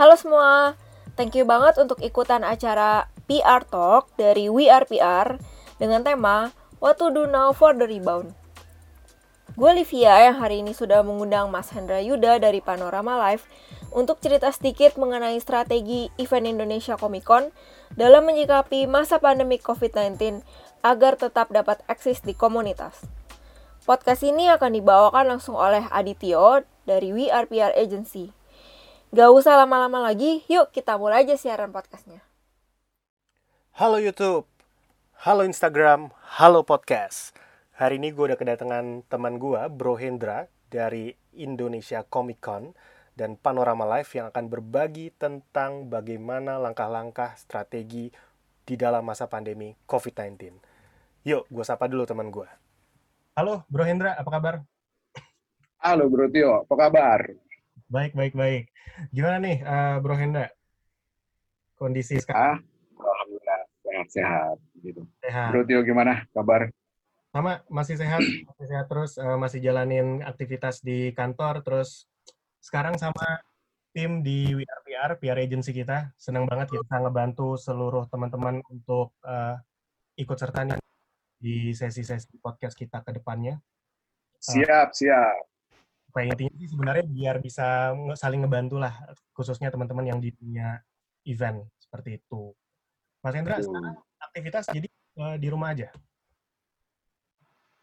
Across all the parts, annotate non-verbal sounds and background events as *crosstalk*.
Halo semua, thank you banget untuk ikutan acara PR Talk dari We Are PR dengan tema What to Do Now for the Rebound. Gue Livia yang hari ini sudah mengundang Mas Hendra Yuda dari Panorama Live untuk cerita sedikit mengenai strategi event Indonesia Comic Con dalam menyikapi masa pandemi COVID-19 agar tetap dapat eksis di komunitas. Podcast ini akan dibawakan langsung oleh Adityo dari We Agency. Gak usah lama-lama lagi, yuk kita mulai aja siaran podcastnya. Halo YouTube, halo Instagram, halo podcast. Hari ini gue udah kedatangan teman gue, Bro Hendra, dari Indonesia Comic Con dan Panorama Live yang akan berbagi tentang bagaimana langkah-langkah strategi di dalam masa pandemi COVID-19. Yuk, gue sapa dulu teman gue. Halo, Bro Hendra, apa kabar? Halo Bro Tio, apa kabar? Baik, baik, baik. Gimana nih, uh, Bro Hendra? Kondisi sekarang? Ah, Alhamdulillah sehat-sehat gitu. Sehat. Bro Tio gimana kabar? Sama, masih sehat, masih sehat terus, uh, masih jalanin aktivitas di kantor, terus sekarang sama tim di WRPR, PR agency kita, senang banget kita ngebantu seluruh teman-teman untuk uh, ikut serta nih di sesi-sesi podcast kita ke depannya. Siap, siap. Kayak intinya sih sebenarnya biar bisa saling ngebantu lah, khususnya teman-teman yang di dunia event seperti itu. Mas Hendra, sekarang aktivitas jadi uh, di rumah aja?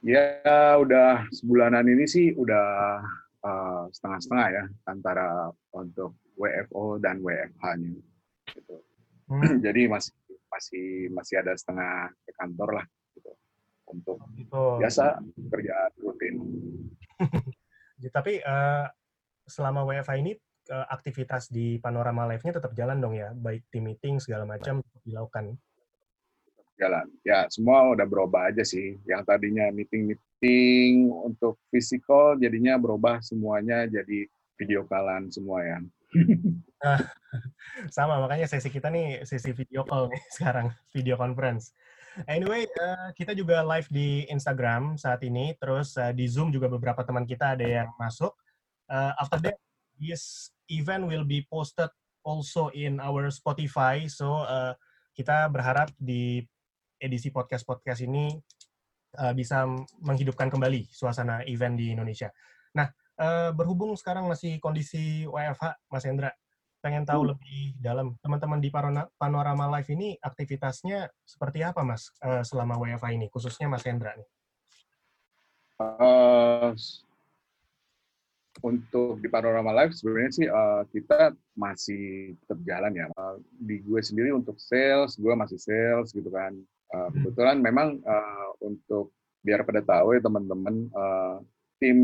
Ya, udah sebulanan ini sih udah uh, setengah-setengah ya antara untuk WFO dan WFH-nya. Gitu. Hmm. *clears throat* Jadi masih masih masih ada setengah ke kantor lah gitu untuk gitu. biasa kerja rutin. *laughs* Tapi uh, selama WFH ini uh, aktivitas di Panorama Live-nya tetap jalan dong ya, baik tim meeting segala macam dilakukan jalan. Ya, semua udah berubah aja sih. Yang tadinya meeting-meeting untuk fisikal jadinya berubah semuanya jadi video callan semua ya. *laughs* Sama, makanya sesi kita nih sesi video call nih *laughs* sekarang, video conference. Anyway, uh, kita juga live di Instagram saat ini, terus uh, di Zoom juga beberapa teman kita ada yang masuk. Uh, after that, this event will be posted also in our Spotify, so uh, kita berharap di edisi podcast-podcast ini uh, bisa menghidupkan kembali suasana event di Indonesia. Nah, uh, berhubung sekarang masih kondisi WFH, Mas Hendra, pengen tahu hmm. lebih dalam teman-teman di Panorama Live ini aktivitasnya seperti apa, Mas, uh, selama WFH ini, khususnya Mas Hendra nih? Uh, untuk di Panorama Live sebenarnya sih uh, kita masih tetap jalan ya. Uh, di gue sendiri untuk sales, gue masih sales gitu kan. Uh, kebetulan memang uh, untuk biar pada tahu ya teman-teman uh, tim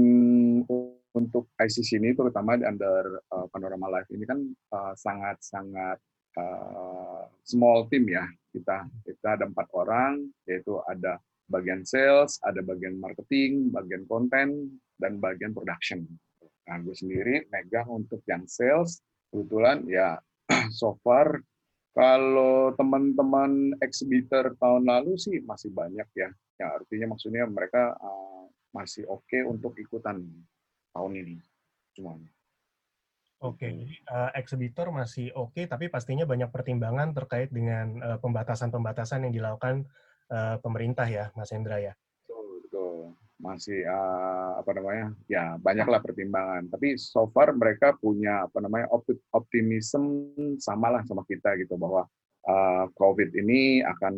untuk ICC ini terutama di under uh, Panorama Live ini kan sangat-sangat uh, small team ya kita kita ada empat orang yaitu ada bagian sales, ada bagian marketing, bagian konten dan bagian production. Nah gue sendiri megang untuk yang sales kebetulan ya *clears throat* so far kalau teman-teman exhibitor tahun lalu sih masih banyak ya. Ya artinya maksudnya mereka uh, masih oke okay untuk ikutan tahun ini semuanya. Oke, okay. uh, exhibitor masih oke, okay, tapi pastinya banyak pertimbangan terkait dengan pembatasan-pembatasan uh, yang dilakukan uh, pemerintah ya, Mas Hendra ya. Betul, betul. Masih uh, apa namanya? Ya banyaklah pertimbangan. Tapi so far mereka punya apa namanya optimism samalah sama kita gitu bahwa uh, COVID ini akan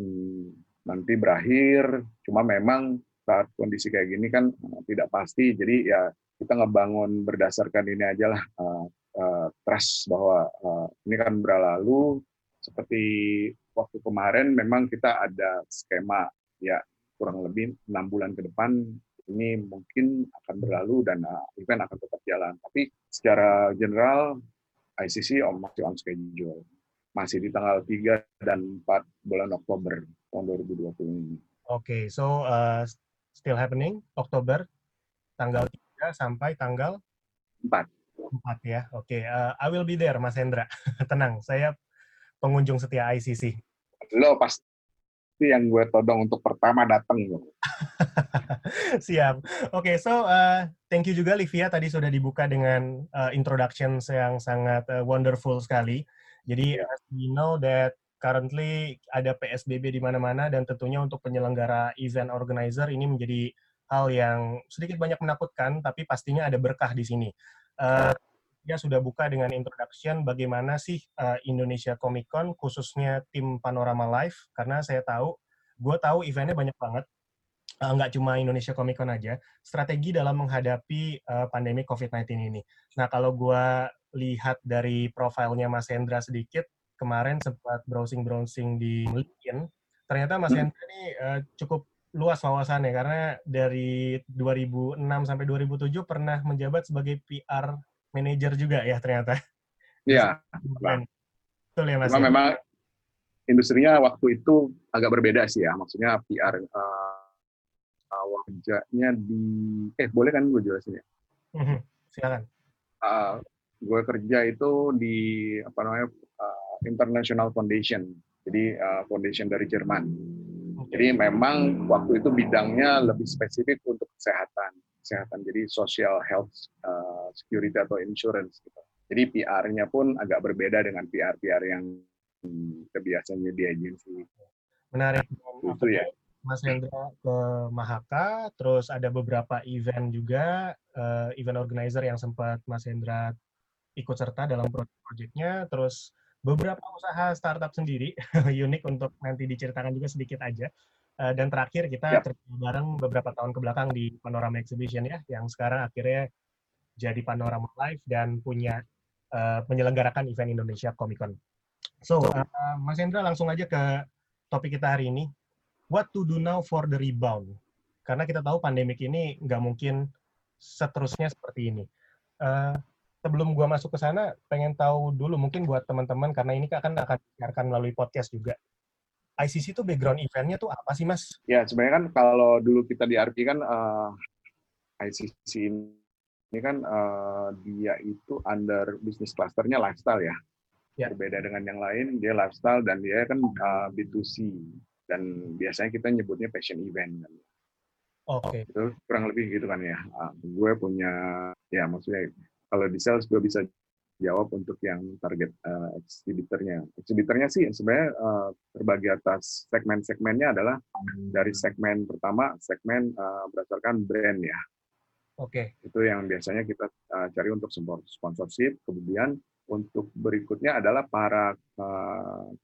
nanti berakhir. Cuma memang saat kondisi kayak gini kan tidak pasti. Jadi ya kita ngebangun berdasarkan ini aja lah uh, uh, trust bahwa uh, ini kan berlalu. Seperti waktu kemarin memang kita ada skema ya kurang lebih enam bulan ke depan ini mungkin akan berlalu dan uh, event akan tetap jalan. Tapi secara general ICC om masih on schedule. Masih di tanggal 3 dan 4 bulan Oktober tahun 2020 ini. Oke, okay, so uh, still happening Oktober tanggal sampai tanggal 4. 4 ya. Oke, okay. uh, I will be there Mas Hendra. *laughs* Tenang, saya pengunjung setia ICC. Lo pasti yang gue todong untuk pertama datang lo. *laughs* Siap. Oke, okay, so uh, thank you juga Livia tadi sudah dibuka dengan uh, introduction yang sangat uh, wonderful sekali. Jadi yeah. as we know that currently ada PSBB di mana-mana dan tentunya untuk penyelenggara event organizer ini menjadi hal yang sedikit banyak menakutkan, tapi pastinya ada berkah di sini. Uh, dia sudah buka dengan introduction bagaimana sih uh, Indonesia Comic Con khususnya tim Panorama Live karena saya tahu gue tahu eventnya banyak banget uh, nggak cuma Indonesia Comic Con aja strategi dalam menghadapi uh, pandemi COVID-19 ini. Nah kalau gue lihat dari profilnya Mas Hendra sedikit kemarin sempat browsing browsing di LinkedIn ternyata Mas Hendra ini uh, cukup luas wawasannya karena dari 2006 sampai 2007 pernah menjabat sebagai PR manager juga ya ternyata. Iya. Betul ya Mas. Memang, memang industrinya waktu itu agak berbeda sih ya. Maksudnya PR uh, awal kerjanya di eh boleh kan gue jelasin ya? Mhm, silakan. Uh, gue kerja itu di apa namanya uh, International Foundation. Jadi uh, foundation dari Jerman. Jadi memang waktu itu bidangnya lebih spesifik untuk kesehatan kesehatan jadi social health uh, security atau insurance gitu. Jadi PR-nya pun agak berbeda dengan PR-PR yang hmm, kebiasaannya di agensi. Menarik. Itu ya. Mas Hendra ke Mahaka, terus ada beberapa event juga, uh, event organizer yang sempat Mas Hendra ikut serta dalam proyek-proyeknya, terus beberapa usaha startup sendiri, *laughs* unik untuk nanti diceritakan juga sedikit aja. Uh, dan terakhir kita yep. bareng beberapa tahun ke belakang di Panorama Exhibition ya, yang sekarang akhirnya jadi Panorama Live dan punya uh, menyelenggarakan event Indonesia Comic Con. So, uh, Mas Hendra langsung aja ke topik kita hari ini. What to do now for the rebound? Karena kita tahu pandemik ini nggak mungkin seterusnya seperti ini. Uh, sebelum gua masuk ke sana, pengen tahu dulu mungkin buat teman-teman karena ini akan akan disiarkan melalui podcast juga. ICC itu background eventnya tuh apa sih mas? Ya sebenarnya kan kalau dulu kita di RP kan uh, eh, ICC ini kan uh, dia itu under bisnis clusternya lifestyle ya. ya. Berbeda dengan yang lain, dia lifestyle dan dia kan uh, eh, B2C dan biasanya kita nyebutnya passion event kan. Oke. Okay. Itu kurang lebih gitu kan ya. Uh, gue punya ya maksudnya kalau di sales gue bisa jawab untuk yang target uh, exhibitornya. Exhibitornya sih sebenarnya uh, terbagi atas segmen-segmennya adalah dari segmen pertama segmen uh, berdasarkan brand ya. Oke. Okay. Itu yang biasanya kita uh, cari untuk sponsorship. Kemudian untuk berikutnya adalah para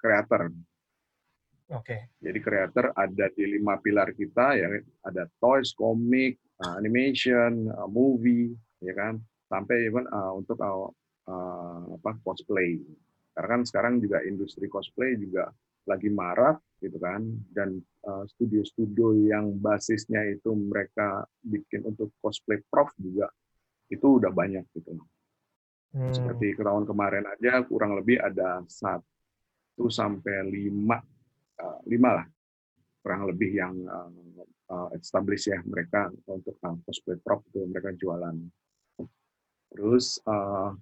kreator. Uh, Oke. Okay. Jadi kreator ada di lima pilar kita ya, ada toys, komik, uh, animation, uh, movie, ya kan, sampai even uh, untuk uh, uh, apa cosplay. Karena kan sekarang juga industri cosplay juga lagi marak gitu kan dan uh, studio-studio yang basisnya itu mereka bikin untuk cosplay prof juga itu udah banyak gitu. Hmm. Seperti tahun kemarin aja kurang lebih ada satu sampai lima uh, lima lah kurang lebih yang uh, uh, established ya mereka untuk uh, cosplay prof itu mereka jualan. Terus uh,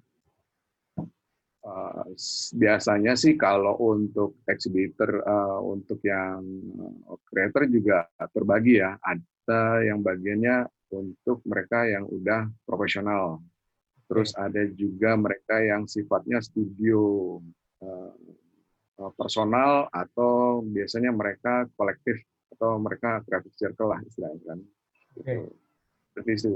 Uh, biasanya sih kalau untuk exhibitor uh, untuk yang creator juga terbagi ya. Ada yang bagiannya untuk mereka yang udah profesional. Terus ada juga mereka yang sifatnya studio uh, personal atau biasanya mereka kolektif atau mereka creative circle lah istilahnya kan. Okay. seperti itu.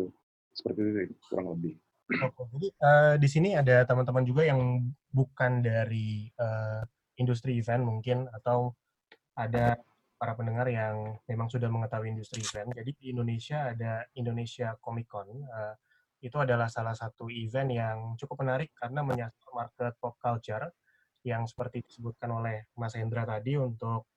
Seperti itu kurang lebih Oke, jadi uh, di sini ada teman-teman juga yang bukan dari uh, industri event mungkin atau ada para pendengar yang memang sudah mengetahui industri event. Jadi di Indonesia ada Indonesia Comic Con. Uh, itu adalah salah satu event yang cukup menarik karena menyasar market pop culture yang seperti disebutkan oleh Mas Hendra tadi untuk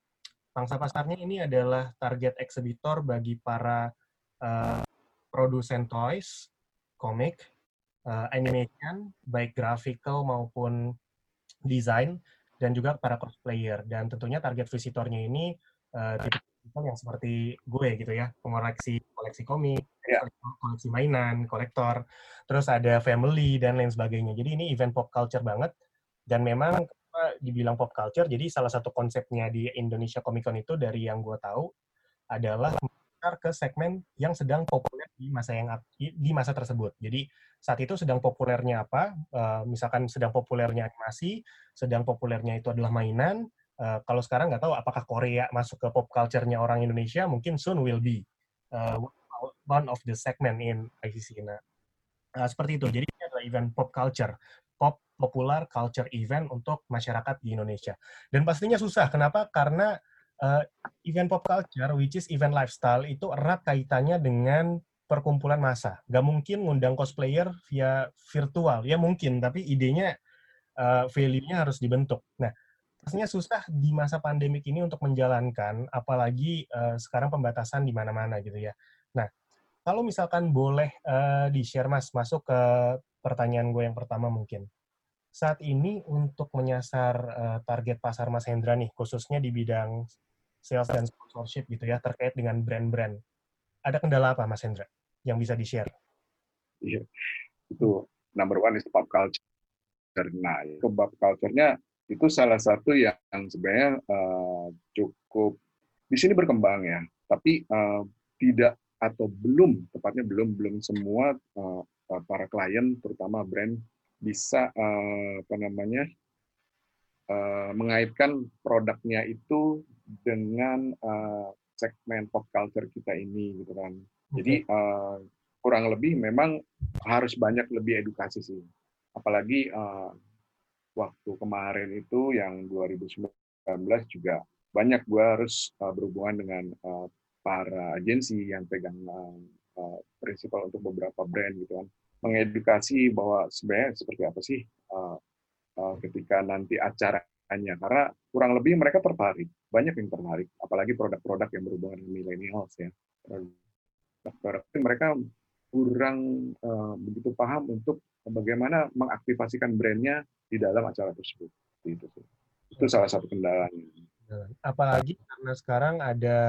pangsa pasarnya ini adalah target eksibitor bagi para uh, produsen toys, komik, uh, animation, baik graphical maupun desain, dan juga para cosplayer. Dan tentunya target visitornya ini uh, yang seperti gue gitu ya, pengoleksi koleksi komik, yeah. koleksi mainan, kolektor, terus ada family dan lain sebagainya. Jadi ini event pop culture banget. Dan memang dibilang pop culture, jadi salah satu konsepnya di Indonesia Comic Con itu dari yang gue tahu adalah ke segmen yang sedang populer di masa yang di masa tersebut. Jadi saat itu sedang populernya apa? Uh, misalkan sedang populernya animasi, sedang populernya itu adalah mainan. Uh, kalau sekarang nggak tahu apakah Korea masuk ke pop culture-nya orang Indonesia, mungkin soon will be uh, one of the segment in ICC. Nah, uh, seperti itu. Jadi ini adalah event pop culture, pop popular culture event untuk masyarakat di Indonesia. Dan pastinya susah. Kenapa? Karena uh, event pop culture, which is event lifestyle, itu erat kaitannya dengan perkumpulan massa. Gak mungkin ngundang cosplayer via virtual. Ya mungkin, tapi idenya, uh, value-nya harus dibentuk. Nah, pastinya susah di masa pandemik ini untuk menjalankan, apalagi uh, sekarang pembatasan di mana-mana gitu ya. Nah, kalau misalkan boleh uh, di-share Mas, masuk ke pertanyaan gue yang pertama mungkin. Saat ini untuk menyasar uh, target pasar Mas Hendra nih, khususnya di bidang sales dan sponsorship gitu ya terkait dengan brand-brand. Ada kendala apa Mas Hendra yang bisa di-share? Iya, itu number one is pop culture. Nah, ke pop culture-nya itu salah satu yang sebenarnya uh, cukup di sini berkembang ya, tapi uh, tidak atau belum tepatnya belum belum semua uh, para klien terutama brand bisa uh, apa namanya uh, mengaitkan produknya itu dengan uh, segmen pop culture kita ini gitu kan. Jadi uh, kurang lebih memang harus banyak lebih edukasi sih. Apalagi uh, waktu kemarin itu yang 2019 juga banyak gue harus uh, berhubungan dengan uh, para agensi yang pegang uh, uh, prinsipal untuk beberapa brand gitu kan mengedukasi bahwa sebenarnya seperti apa sih uh, uh, ketika nanti acara hanya karena kurang lebih mereka tertarik banyak yang tertarik apalagi produk-produk yang berhubungan dengan millennials ya. Produk mereka kurang uh, begitu paham untuk bagaimana mengaktifasikan brandnya di dalam acara tersebut. Itu itu salah satu kendalanya. Apalagi karena sekarang ada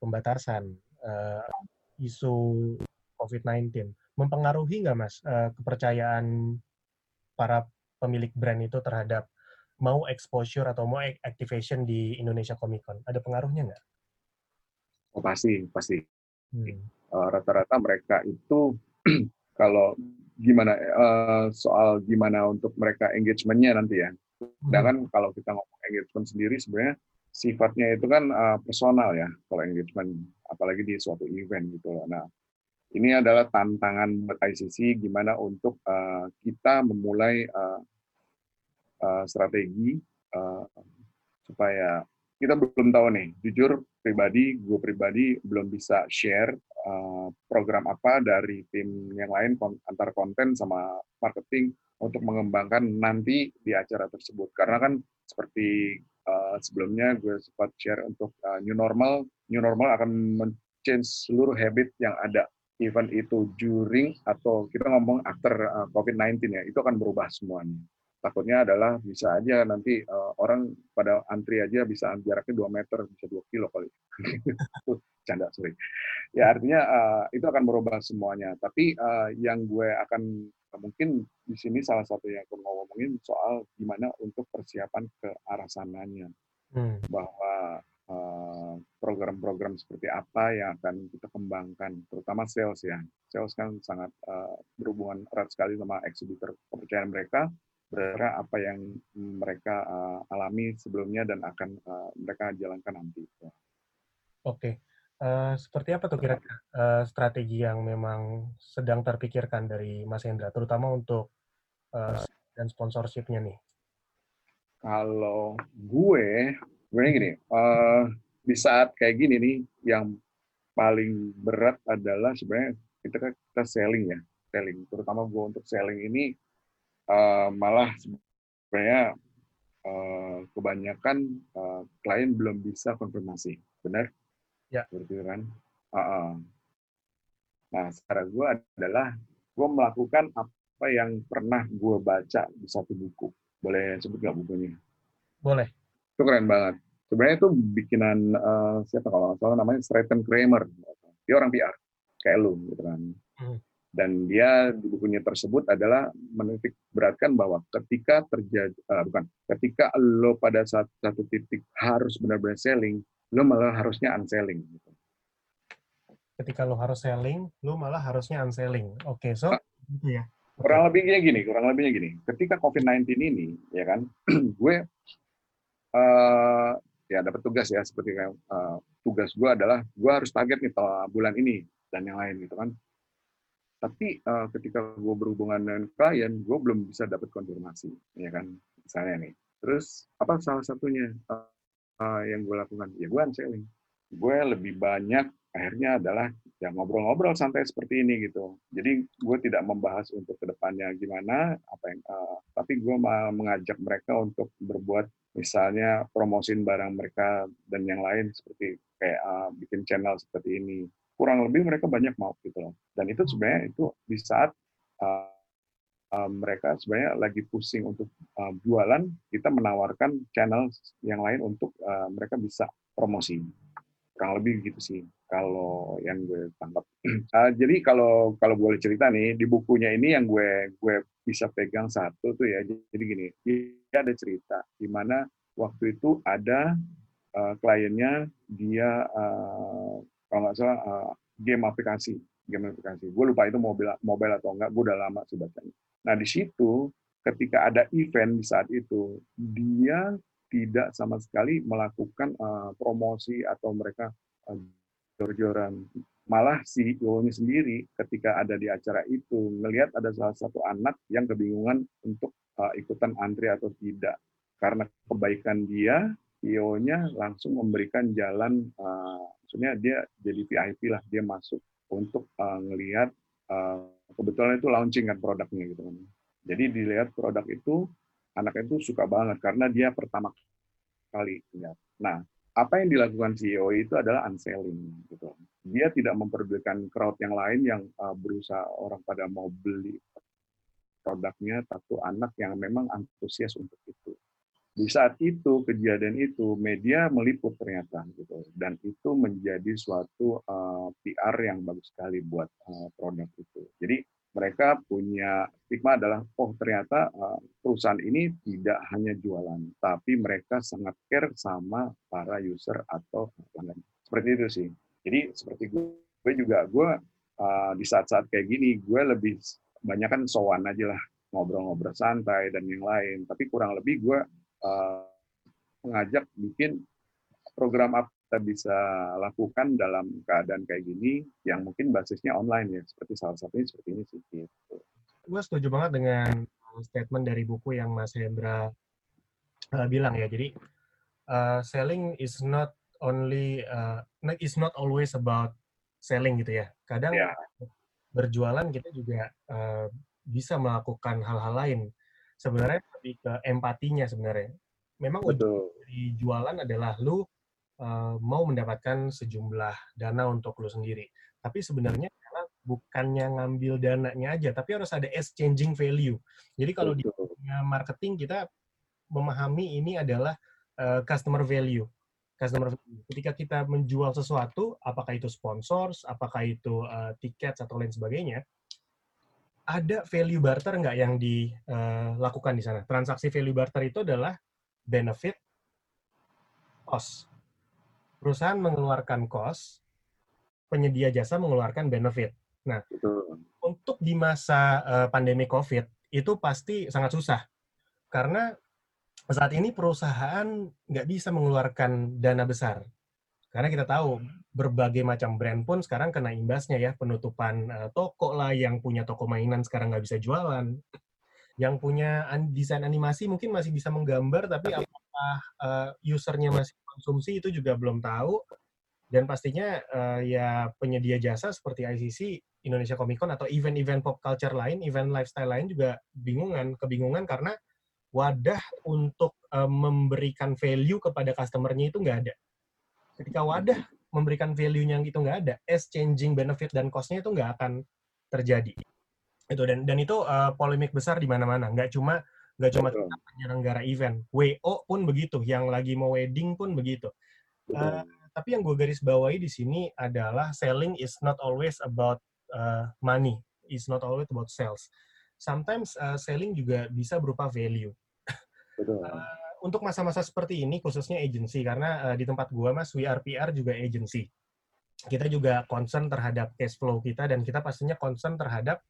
pembatasan uh, isu COVID-19 mempengaruhi nggak mas uh, kepercayaan para pemilik brand itu terhadap mau exposure atau mau activation di Indonesia Comic Con? Ada pengaruhnya nggak? Oh, pasti, pasti. Hmm. Uh, rata-rata mereka itu *clears throat* kalau gimana uh, soal gimana untuk mereka engagementnya nanti ya. Sedangkan hmm. kalau kita ngomong engagement sendiri sebenarnya sifatnya itu kan uh, personal ya kalau engagement apalagi di suatu event gitu loh. Nah, ini adalah tantangan buat ICC gimana untuk uh, kita memulai uh, uh, strategi uh, supaya kita belum tahu nih, jujur pribadi, gue pribadi belum bisa share uh, program apa dari tim yang lain antar konten sama marketing untuk mengembangkan nanti di acara tersebut. Karena kan seperti uh, sebelumnya gue sempat share untuk uh, new normal, new normal akan men-change seluruh habit yang ada event itu during atau kita ngomong after uh, COVID-19 ya, itu akan berubah semuanya takutnya adalah bisa aja nanti uh, orang pada antri aja bisa jaraknya 2 meter bisa 2 kilo kali. *laughs* Canda sorry. Ya artinya uh, itu akan merubah semuanya. Tapi uh, yang gue akan mungkin di sini salah satu yang aku mau ngomongin soal gimana untuk persiapan ke arah sananya. Hmm. bahwa program-program uh, seperti apa yang akan kita kembangkan terutama sales ya. Sales kan sangat uh, berhubungan erat sekali sama eksibitor kepercayaan mereka berdasarkan apa yang mereka uh, alami sebelumnya dan akan uh, mereka jalankan nanti. Oke, okay. uh, seperti apa tuh kira-kira uh, strategi yang memang sedang terpikirkan dari Mas Hendra, terutama untuk uh, dan sponsorshipnya nih? Kalau gue, gue gini, uh, di saat kayak gini nih, yang paling berat adalah sebenarnya kita kita selling ya, selling. Terutama gue untuk selling ini uh, malah sebenarnya uh, kebanyakan uh, klien belum bisa konfirmasi, benar? Ya. Seperti kan? Uh -uh. Nah, cara gue adalah gue melakukan apa yang pernah gue baca di satu buku. Boleh sebut nggak bukunya? Boleh. Itu keren banget. Sebenarnya itu bikinan uh, siapa kalau nggak salah namanya Stratton Kramer. Dia orang PR, kayak lu gitu kan. Hmm dan dia di bukunya tersebut adalah menitik beratkan bahwa ketika terjadi uh, bukan ketika lo pada saat satu titik harus benar-benar selling lo malah harusnya unselling gitu. ketika lo harus selling, lo malah harusnya unselling. Oke, okay, so gitu ya. Kurang lebihnya gini, kurang lebihnya gini. Ketika COVID-19 ini, ya kan, *clears throat* gue uh, ya dapat tugas ya seperti uh, tugas gue adalah gue harus target nih bulan ini dan yang lain gitu kan. Tapi uh, ketika gue berhubungan dengan klien, gue belum bisa dapat konfirmasi, ya kan, misalnya nih. Terus apa salah satunya uh, uh, yang gue lakukan? Ya gue unselling. Gue lebih banyak akhirnya adalah ya ngobrol-ngobrol santai seperti ini gitu. Jadi gue tidak membahas untuk ke depannya gimana, apa yang, uh, tapi gue mengajak mereka untuk berbuat misalnya promosin barang mereka dan yang lain seperti kayak uh, bikin channel seperti ini. Kurang lebih mereka banyak mau gitu loh. Dan itu sebenarnya itu di saat uh, uh, mereka sebenarnya lagi pusing untuk uh, jualan, kita menawarkan channel yang lain untuk uh, mereka bisa promosi kurang lebih gitu sih kalau yang gue tangkap. Uh, *clears throat* jadi kalau kalau boleh cerita nih di bukunya ini yang gue gue bisa pegang satu tuh ya. Jadi gini, dia ada cerita di mana waktu itu ada uh, kliennya dia uh, kalau nggak salah uh, game aplikasi, game aplikasi. Gue lupa itu mobile mobile atau enggak. Gue udah lama sih bacanya. Nah di situ ketika ada event di saat itu dia tidak sama sekali melakukan uh, promosi atau mereka uh, jor-joran. Malah CEO-nya sendiri ketika ada di acara itu ngelihat ada salah satu anak yang kebingungan untuk uh, ikutan antri atau tidak. Karena kebaikan dia, CEO-nya langsung memberikan jalan, uh, maksudnya dia jadi VIP lah, dia masuk untuk uh, ngelihat uh, kebetulan itu launching kan produknya gitu kan. Jadi dilihat produk itu anak itu suka banget karena dia pertama kali lihat. Nah, apa yang dilakukan CEO itu adalah unselling gitu. Dia tidak memperdulikan crowd yang lain yang uh, berusaha orang pada mau beli produknya satu anak yang memang antusias untuk. Di saat itu kejadian itu media meliput ternyata gitu dan itu menjadi suatu uh, PR yang bagus sekali buat uh, produk itu. Jadi mereka punya stigma adalah oh ternyata uh, perusahaan ini tidak hanya jualan, tapi mereka sangat care sama para user atau pelanggan. Seperti itu sih. Jadi seperti gue, gue juga gue uh, di saat-saat kayak gini gue lebih banyak kan sowan aja lah ngobrol-ngobrol santai dan yang lain. Tapi kurang lebih gue uh, mengajak bikin program apa kita bisa lakukan dalam keadaan kayak gini yang mungkin basisnya online ya seperti salah satunya seperti ini sih gitu. Gue setuju banget dengan statement dari buku yang Mas Hendra uh, bilang ya. Jadi uh, selling is not only uh, is not always about selling gitu ya. Kadang yeah. berjualan kita juga uh, bisa melakukan hal-hal lain. Sebenarnya lebih ke empatinya sebenarnya. Memang Betul. dari jualan adalah lu uh, mau mendapatkan sejumlah dana untuk lo sendiri. Tapi sebenarnya bukannya ngambil dananya aja, tapi harus ada exchanging value. Jadi kalau di marketing kita memahami ini adalah uh, customer value. Customer value. Ketika kita menjual sesuatu, apakah itu sponsors, apakah itu uh, tiket atau lain sebagainya, ada value barter nggak yang dilakukan di sana? Transaksi value barter itu adalah benefit cost perusahaan mengeluarkan cost, penyedia jasa mengeluarkan benefit. Nah, Betul. untuk di masa uh, pandemi COVID itu pasti sangat susah karena saat ini perusahaan nggak bisa mengeluarkan dana besar karena kita tahu berbagai macam brand pun sekarang kena imbasnya ya penutupan uh, toko lah yang punya toko mainan sekarang nggak bisa jualan. Yang punya desain animasi mungkin masih bisa menggambar tapi apakah uh, usernya masih konsumsi itu juga belum tahu. Dan pastinya uh, ya penyedia jasa seperti ICC, Indonesia Comic Con atau event-event pop culture lain, event lifestyle lain juga bingungan, kebingungan karena wadah untuk uh, memberikan value kepada customer-nya itu nggak ada. Ketika wadah memberikan value-nya itu nggak ada, exchanging benefit dan cost-nya itu nggak akan terjadi. Itu dan dan itu uh, polemik besar di mana-mana. Nggak cuma nggak cuma penyelenggara event. WO pun begitu yang lagi mau wedding pun begitu. Uh, tapi yang gue garis bawahi di sini adalah selling is not always about uh, money. Is not always about sales. Sometimes uh, selling juga bisa berupa value. Betul. Uh, untuk masa-masa seperti ini khususnya agency karena uh, di tempat gue mas WRPR juga agency kita juga concern terhadap cash flow kita dan kita pastinya concern terhadap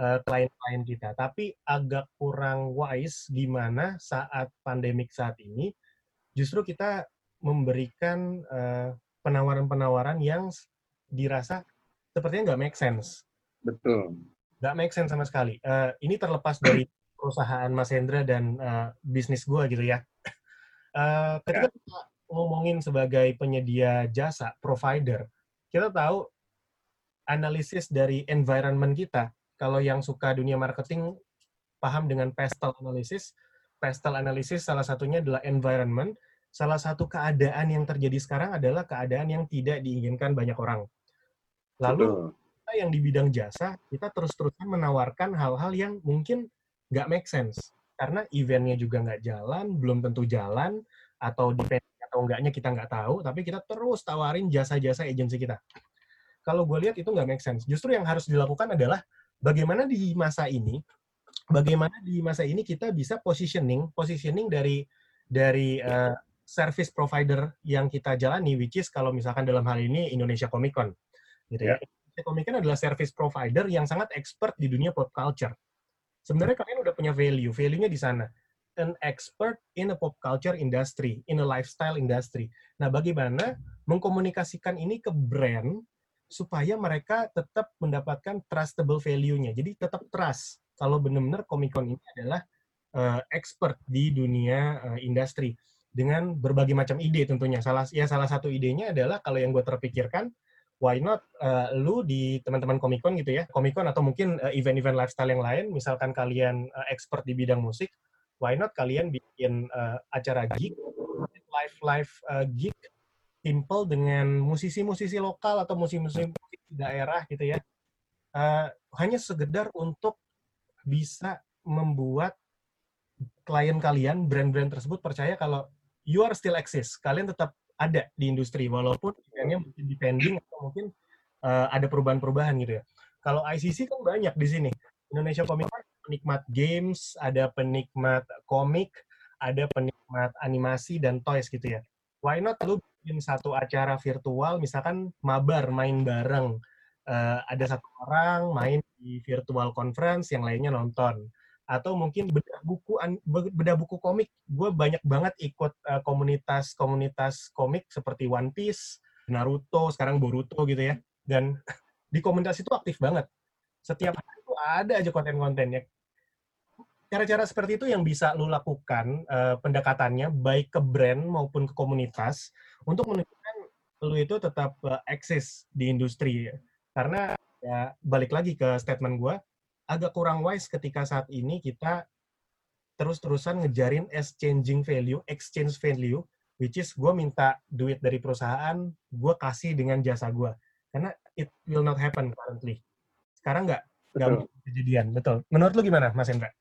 uh, klien-klien kita. Tapi agak kurang wise gimana saat pandemik saat ini justru kita memberikan uh, penawaran-penawaran yang dirasa sepertinya nggak make sense. Betul. Nggak make sense sama sekali. Uh, ini terlepas dari perusahaan Mas Hendra dan uh, bisnis gue gitu ya. Uh, ketika ya. kita ngomongin sebagai penyedia jasa, provider, kita tahu analisis dari environment kita. Kalau yang suka dunia marketing paham dengan pastel analysis. Pastel analysis salah satunya adalah environment. Salah satu keadaan yang terjadi sekarang adalah keadaan yang tidak diinginkan banyak orang. Lalu kita yang di bidang jasa, kita terus-terusan menawarkan hal-hal yang mungkin nggak make sense karena eventnya juga nggak jalan, belum tentu jalan, atau depending atau enggaknya kita nggak tahu, tapi kita terus tawarin jasa-jasa agensi kita. Kalau gue lihat itu nggak make sense. Justru yang harus dilakukan adalah bagaimana di masa ini, bagaimana di masa ini kita bisa positioning, positioning dari dari uh, service provider yang kita jalani, which is kalau misalkan dalam hal ini Indonesia Comic Con, gitu ya. ya. Indonesia Comic Con adalah service provider yang sangat expert di dunia pop culture Sebenarnya kalian udah punya value, value-nya di sana. An expert in a pop culture industry, in a lifestyle industry. Nah, bagaimana mengkomunikasikan ini ke brand supaya mereka tetap mendapatkan trustable value-nya. Jadi tetap trust kalau benar-benar Comic Con ini adalah uh, expert di dunia uh, industri dengan berbagai macam ide tentunya. Salah ya salah satu idenya adalah kalau yang gue terpikirkan why not uh, lu di teman-teman Comic gitu ya, Comic atau mungkin uh, event-event lifestyle yang lain, misalkan kalian uh, expert di bidang musik, why not kalian bikin uh, acara gig, live live uh, gig, simple dengan musisi-musisi lokal atau musisi-musisi daerah gitu ya, uh, hanya sekedar untuk bisa membuat klien kalian, brand-brand tersebut percaya kalau you are still exist, kalian tetap ada di industri walaupun eventnya mungkin depending atau mungkin uh, ada perubahan-perubahan gitu ya. Kalau ICC kan banyak di sini. Indonesia Comic Con penikmat games, ada penikmat komik, ada penikmat animasi dan toys gitu ya. Why not lu bikin satu acara virtual, misalkan mabar main bareng. Uh, ada satu orang main di virtual conference, yang lainnya nonton atau mungkin bedah buku bedah buku komik. Gue banyak banget ikut uh, komunitas komunitas komik seperti One Piece Naruto sekarang Boruto gitu ya. Dan *laughs* di komunitas itu aktif banget. Setiap hari itu ada aja konten-kontennya. Cara-cara seperti itu yang bisa lu lakukan uh, pendekatannya baik ke brand maupun ke komunitas untuk menunjukkan lu itu tetap uh, eksis di industri karena ya balik lagi ke statement gue agak kurang wise ketika saat ini kita terus-terusan ngejarin exchanging value, exchange value, which is gue minta duit dari perusahaan, gue kasih dengan jasa gue. Karena it will not happen currently. Sekarang nggak nggak kejadian, betul. Menurut lu gimana, Mas Hendra?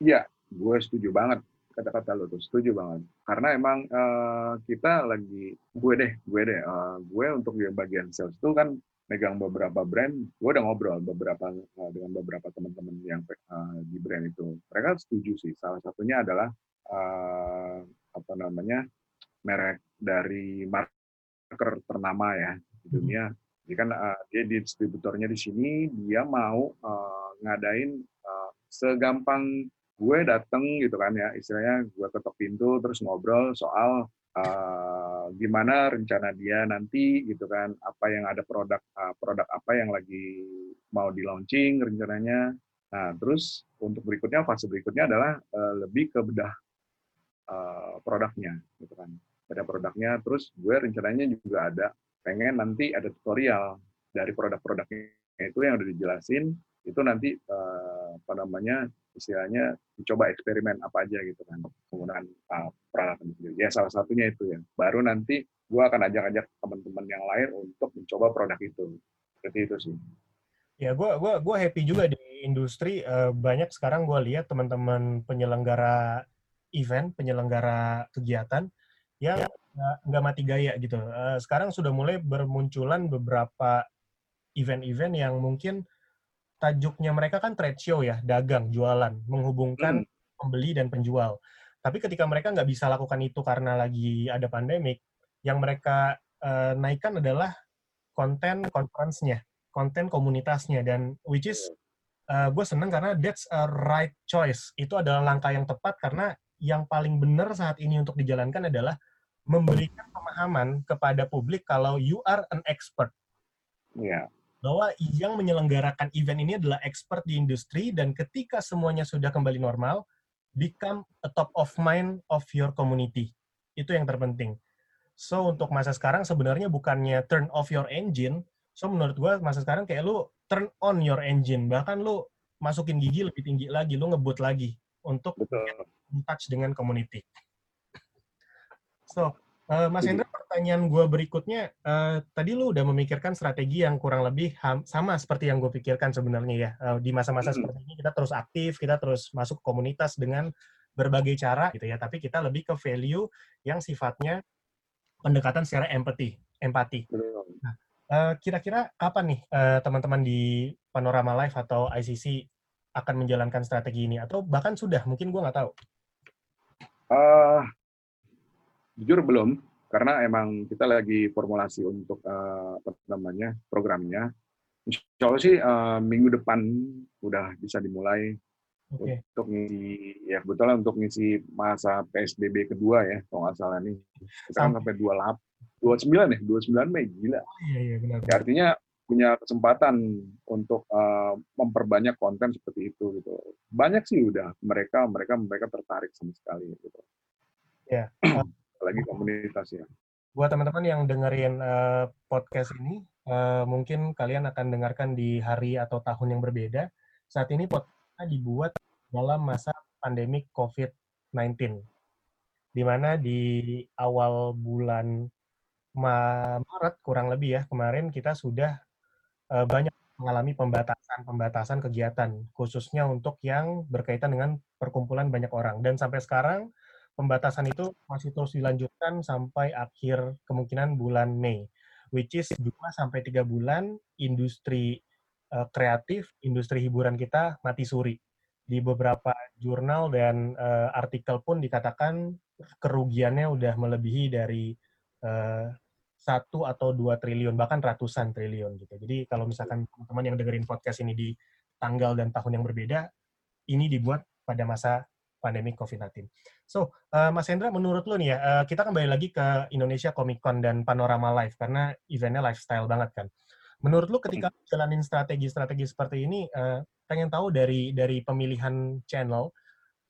Iya, gue setuju banget kata-kata lo tuh, setuju banget. Karena emang uh, kita lagi, gue deh, gue deh, uh, gue untuk bagian sales itu kan megang beberapa brand, gue udah ngobrol beberapa uh, dengan beberapa teman-teman yang uh, di brand itu. Mereka setuju sih. Salah satunya adalah uh, apa namanya merek dari marker ternama ya di hmm. dunia. Jadi kan uh, dia distributornya di sini, dia mau uh, ngadain uh, segampang gue dateng gitu kan ya, istilahnya gue ketok pintu terus ngobrol soal uh, gimana rencana dia nanti gitu kan. Apa yang ada produk uh, produk apa yang lagi mau di launching rencananya. Nah terus untuk berikutnya fase berikutnya adalah uh, lebih ke bedah uh, produknya gitu kan. Bedah produknya terus gue rencananya juga ada pengen nanti ada tutorial dari produk-produknya itu yang udah dijelasin. Itu nanti uh, apa namanya istilahnya dicoba eksperimen apa aja gitu kan penggunaan uh, peralatan sendiri. Ya salah satunya itu ya. Baru nanti gue akan ajak-ajak teman-teman yang lain untuk mencoba produk itu. Seperti itu sih. Ya, gue gua gua happy juga di industri uh, banyak sekarang gue lihat teman-teman penyelenggara event, penyelenggara kegiatan yang nggak mati gaya gitu. Uh, sekarang sudah mulai bermunculan beberapa event-event yang mungkin tajuknya mereka kan trade show ya, dagang, jualan, menghubungkan hmm. pembeli dan penjual. Tapi ketika mereka nggak bisa lakukan itu karena lagi ada pandemik, yang mereka uh, naikkan adalah konten conference-nya, konten komunitasnya dan which is uh, gue seneng karena that's a right choice. Itu adalah langkah yang tepat karena yang paling benar saat ini untuk dijalankan adalah memberikan pemahaman kepada publik kalau you are an expert. Yeah. Bahwa yang menyelenggarakan event ini adalah expert di industri dan ketika semuanya sudah kembali normal, become a top of mind of your community. Itu yang terpenting. So untuk masa sekarang sebenarnya bukannya turn off your engine. So menurut gue masa sekarang kayak lu turn on your engine. Bahkan lu masukin gigi lebih tinggi lagi, lu ngebut lagi untuk touch dengan community. So Uh, Mas Hendra, pertanyaan gue berikutnya, uh, tadi lu udah memikirkan strategi yang kurang lebih sama seperti yang gue pikirkan sebenarnya ya. Uh, di masa-masa hmm. seperti ini kita terus aktif, kita terus masuk komunitas dengan berbagai cara gitu ya. Tapi kita lebih ke value yang sifatnya pendekatan secara empati, empati. Nah, uh, kira-kira kapan nih uh, teman-teman di Panorama Live atau ICC akan menjalankan strategi ini? Atau bahkan sudah, mungkin gue nggak tahu. Uh, Jujur belum, karena emang kita lagi formulasi untuk uh, apa namanya programnya. Insya Allah sih uh, minggu depan udah bisa dimulai okay. untuk ngisi ya kebetulan untuk ngisi masa PSBB kedua ya kalau nggak salah nih kita kan sampai dua lap dua sembilan ya dua sembilan Mei gila. Oh, iya iya benar. Ya, artinya punya kesempatan untuk uh, memperbanyak konten seperti itu gitu. Banyak sih udah mereka mereka mereka tertarik sama sekali gitu. Ya *clears throat* lagi komunitas ya. Buat teman-teman yang dengerin uh, podcast ini, uh, mungkin kalian akan dengarkan di hari atau tahun yang berbeda. Saat ini podcast dibuat dalam masa pandemi COVID-19, di mana di awal bulan Maret kurang lebih ya kemarin kita sudah uh, banyak mengalami pembatasan-pembatasan kegiatan, khususnya untuk yang berkaitan dengan perkumpulan banyak orang. Dan sampai sekarang pembatasan itu masih terus dilanjutkan sampai akhir kemungkinan bulan Mei, which is 2 sampai 3 bulan industri uh, kreatif, industri hiburan kita mati suri. Di beberapa jurnal dan uh, artikel pun dikatakan kerugiannya udah melebihi dari uh, satu atau dua triliun bahkan ratusan triliun gitu. Jadi kalau misalkan teman-teman yang dengerin podcast ini di tanggal dan tahun yang berbeda, ini dibuat pada masa pandemi COVID-19. So, uh, Mas Hendra, menurut lu nih ya, uh, kita kembali lagi ke Indonesia Comic Con dan Panorama Live karena eventnya lifestyle banget kan. Menurut lu ketika jalanin strategi-strategi seperti ini, uh, pengen tahu dari dari pemilihan channel,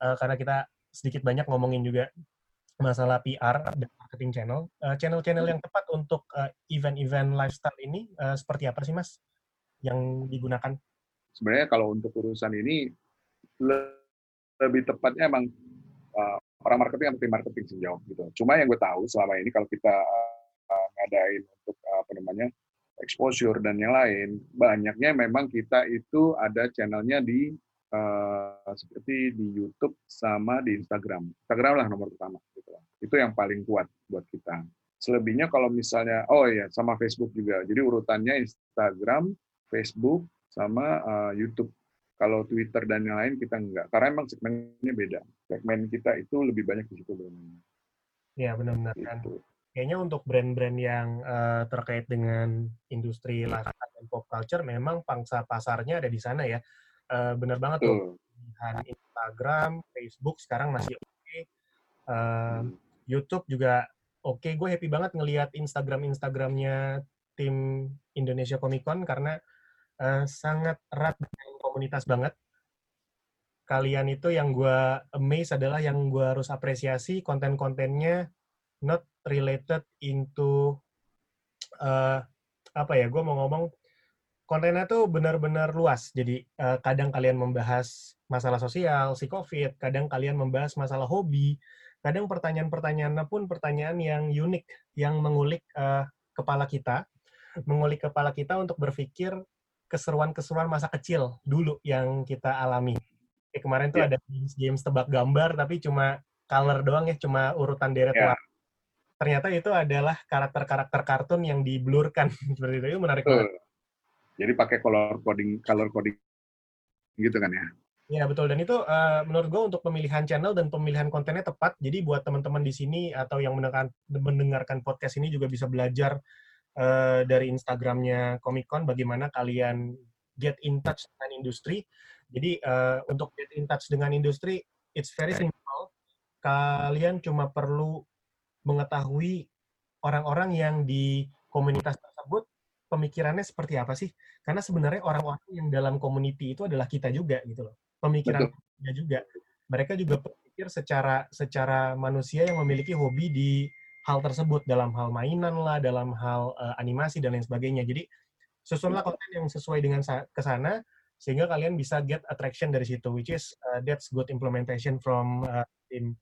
uh, karena kita sedikit banyak ngomongin juga masalah PR dan marketing channel. Channel-channel uh, yang tepat untuk uh, event-event lifestyle ini uh, seperti apa sih, Mas? Yang digunakan? Sebenarnya kalau untuk urusan ini lebih tepatnya emang uh, orang marketing atau tim marketing sih jawab gitu. Cuma yang gue tahu selama ini kalau kita uh, ngadain untuk uh, apa namanya exposure dan yang lain, banyaknya memang kita itu ada channelnya di uh, seperti di YouTube sama di Instagram. Instagram lah nomor pertama gitu. Itu yang paling kuat buat kita. Selebihnya kalau misalnya oh ya sama Facebook juga. Jadi urutannya Instagram, Facebook sama uh, YouTube kalau Twitter dan yang lain kita enggak, karena emang segmennya beda. Segmen kita itu lebih banyak di situ brandnya. Iya benar-benar kan. Kayaknya untuk brand-brand yang uh, terkait dengan industri lifestyle dan pop culture, memang pangsa pasarnya ada di sana ya. Uh, benar banget tuh. Instagram, Facebook sekarang masih oke. Okay. Uh, hmm. YouTube juga oke. Okay. Gue happy banget ngelihat Instagram Instagramnya tim Indonesia Comic Con karena uh, sangat erat dengan komunitas banget. Kalian itu yang gue amazed adalah yang gue harus apresiasi konten-kontennya not related into uh, apa ya? Gue mau ngomong kontennya tuh benar-benar luas. Jadi uh, kadang kalian membahas masalah sosial, si COVID, kadang kalian membahas masalah hobi, kadang pertanyaan-pertanyaannya pun pertanyaan yang unik, yang mengulik uh, kepala kita, mengulik kepala kita untuk berpikir keseruan-keseruan masa kecil dulu yang kita alami. Kayak kemarin tuh yeah. ada games, games tebak gambar, tapi cuma color doang ya, cuma urutan deret yeah. warna. Ternyata itu adalah karakter-karakter kartun yang diblurkan *laughs* seperti itu. Itu menarik banget. Jadi pakai color coding, color coding gitu kan ya? Iya betul dan itu uh, menurut gue untuk pemilihan channel dan pemilihan kontennya tepat. Jadi buat teman-teman di sini atau yang mendengarkan, mendengarkan podcast ini juga bisa belajar uh, dari Instagramnya Comic Con bagaimana kalian get in touch dengan industri. Jadi uh, untuk get in touch dengan industri, it's very simple. Kalian cuma perlu mengetahui orang-orang yang di komunitas tersebut pemikirannya seperti apa sih? Karena sebenarnya orang-orang yang dalam community itu adalah kita juga gitu loh pemikiran dia juga. Mereka juga berpikir secara secara manusia yang memiliki hobi di hal tersebut dalam hal mainan lah, dalam hal uh, animasi dan lain sebagainya. Jadi susunlah konten yang sesuai dengan ke sana sehingga kalian bisa get attraction dari situ which is uh, that's good implementation from uh, tim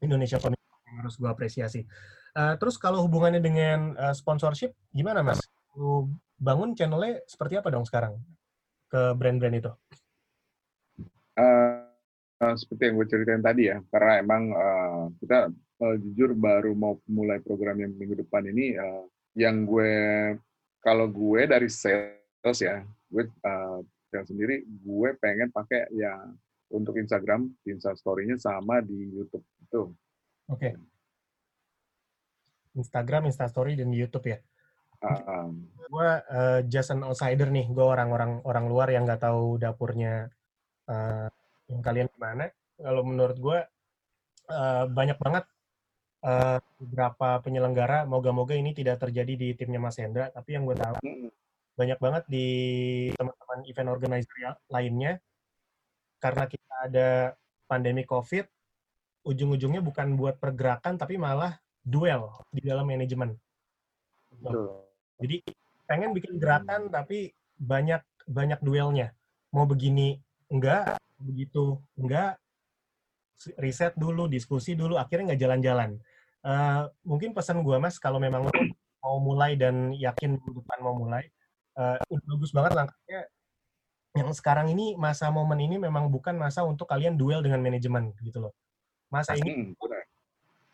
Indonesia yang harus gue apresiasi. Uh, terus kalau hubungannya dengan uh, sponsorship gimana Mas? Lu bangun channelnya seperti apa dong sekarang ke brand-brand itu? uh, seperti yang gue ceritain tadi ya, karena emang uh, kita uh, jujur baru mau mulai program yang minggu depan ini, uh, yang gue kalau gue dari sales ya, gue uh, yang sendiri gue pengen pakai ya untuk Instagram, Insta Story-nya sama di YouTube itu. Oke. Okay. Instagram, Insta Story dan YouTube ya. Uh, um, gue uh, just an outsider nih, gue orang-orang orang luar yang nggak tahu dapurnya uh, yang kalian gimana? Kalau menurut gue uh, banyak banget uh, beberapa penyelenggara. Moga-moga ini tidak terjadi di timnya Mas Hendra. Tapi yang gue tahu banyak banget di teman-teman event organizer lainnya karena kita ada pandemi COVID, ujung-ujungnya bukan buat pergerakan tapi malah duel di dalam manajemen. Jadi pengen bikin gerakan tapi banyak banyak duelnya. Mau begini enggak, begitu enggak, riset dulu, diskusi dulu, akhirnya nggak jalan-jalan. Uh, mungkin pesan gue mas, kalau memang lo mau mulai dan yakin depan mau mulai, uh, udah bagus banget langkahnya. Yang sekarang ini masa momen ini memang bukan masa untuk kalian duel dengan manajemen gitu loh. Masa ini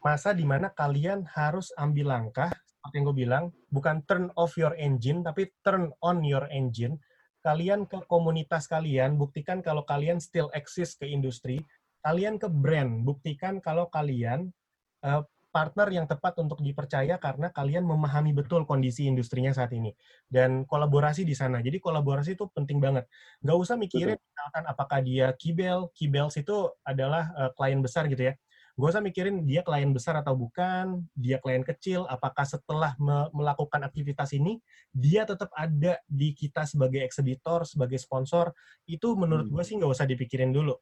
masa di mana kalian harus ambil langkah seperti yang gue bilang, bukan turn off your engine, tapi turn on your engine kalian ke komunitas kalian, buktikan kalau kalian still exist ke industri, kalian ke brand, buktikan kalau kalian uh, partner yang tepat untuk dipercaya karena kalian memahami betul kondisi industrinya saat ini. Dan kolaborasi di sana. Jadi kolaborasi itu penting banget. Nggak usah mikirin misalkan apakah dia Kibel, Kibels itu adalah uh, klien besar gitu ya Gak usah mikirin dia klien besar atau bukan, dia klien kecil, apakah setelah me melakukan aktivitas ini, dia tetap ada di kita sebagai eksibitor, sebagai sponsor, itu menurut gue hmm. sih nggak usah dipikirin dulu.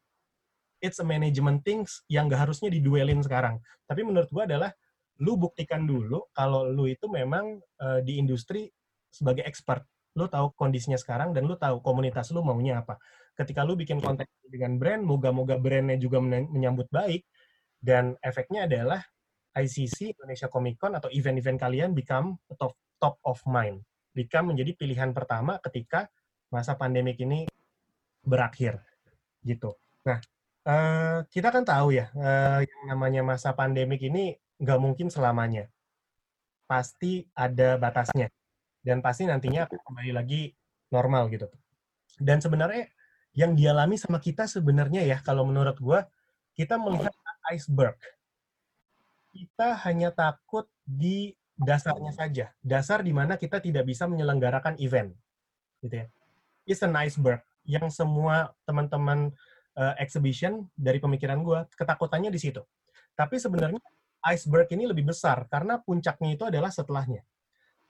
It's a management things yang gak harusnya diduelin sekarang. Tapi menurut gue adalah, lu buktikan dulu kalau lu itu memang uh, di industri sebagai expert. Lu tahu kondisinya sekarang dan lu tahu komunitas lu maunya apa. Ketika lu bikin iya. konten dengan brand, moga-moga brandnya juga menyambut baik, dan efeknya adalah ICC Indonesia Comic Con atau event-event kalian become top top of mind, become menjadi pilihan pertama ketika masa pandemik ini berakhir, gitu. Nah, uh, kita kan tahu ya, uh, yang namanya masa pandemik ini nggak mungkin selamanya, pasti ada batasnya, dan pasti nantinya akan kembali lagi normal gitu. Dan sebenarnya yang dialami sama kita sebenarnya ya, kalau menurut gue, kita melihat iceberg. Kita hanya takut di dasarnya saja. Dasar di mana kita tidak bisa menyelenggarakan event. Gitu ya. It's an iceberg yang semua teman-teman uh, exhibition dari pemikiran gue, ketakutannya di situ. Tapi sebenarnya iceberg ini lebih besar karena puncaknya itu adalah setelahnya.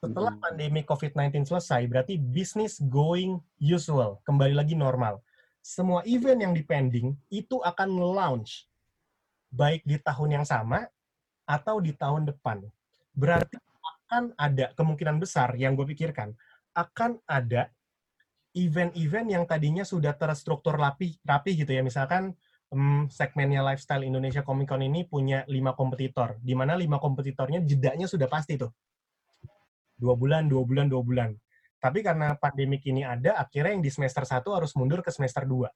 Setelah hmm. pandemi COVID-19 selesai, berarti bisnis going usual, kembali lagi normal. Semua event yang dipending itu akan launch baik di tahun yang sama atau di tahun depan. Berarti akan ada kemungkinan besar yang gue pikirkan akan ada event-event yang tadinya sudah terstruktur rapi, rapi gitu ya. Misalkan um, segmennya Lifestyle Indonesia Comic Con ini punya lima kompetitor, di mana lima kompetitornya jedanya sudah pasti tuh. Dua bulan, dua bulan, dua bulan. Tapi karena pandemik ini ada, akhirnya yang di semester satu harus mundur ke semester dua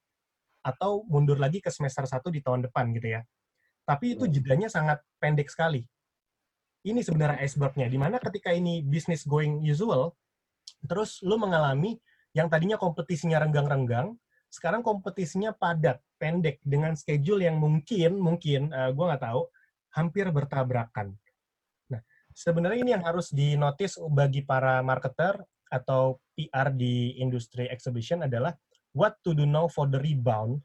Atau mundur lagi ke semester satu di tahun depan gitu ya tapi itu jedanya sangat pendek sekali. Ini sebenarnya icebergnya, di mana ketika ini bisnis going usual, terus lo mengalami yang tadinya kompetisinya renggang-renggang, sekarang kompetisinya padat, pendek, dengan schedule yang mungkin, mungkin, uh, gue nggak tahu, hampir bertabrakan. Nah, sebenarnya ini yang harus dinotis bagi para marketer atau PR di industri exhibition adalah what to do now for the rebound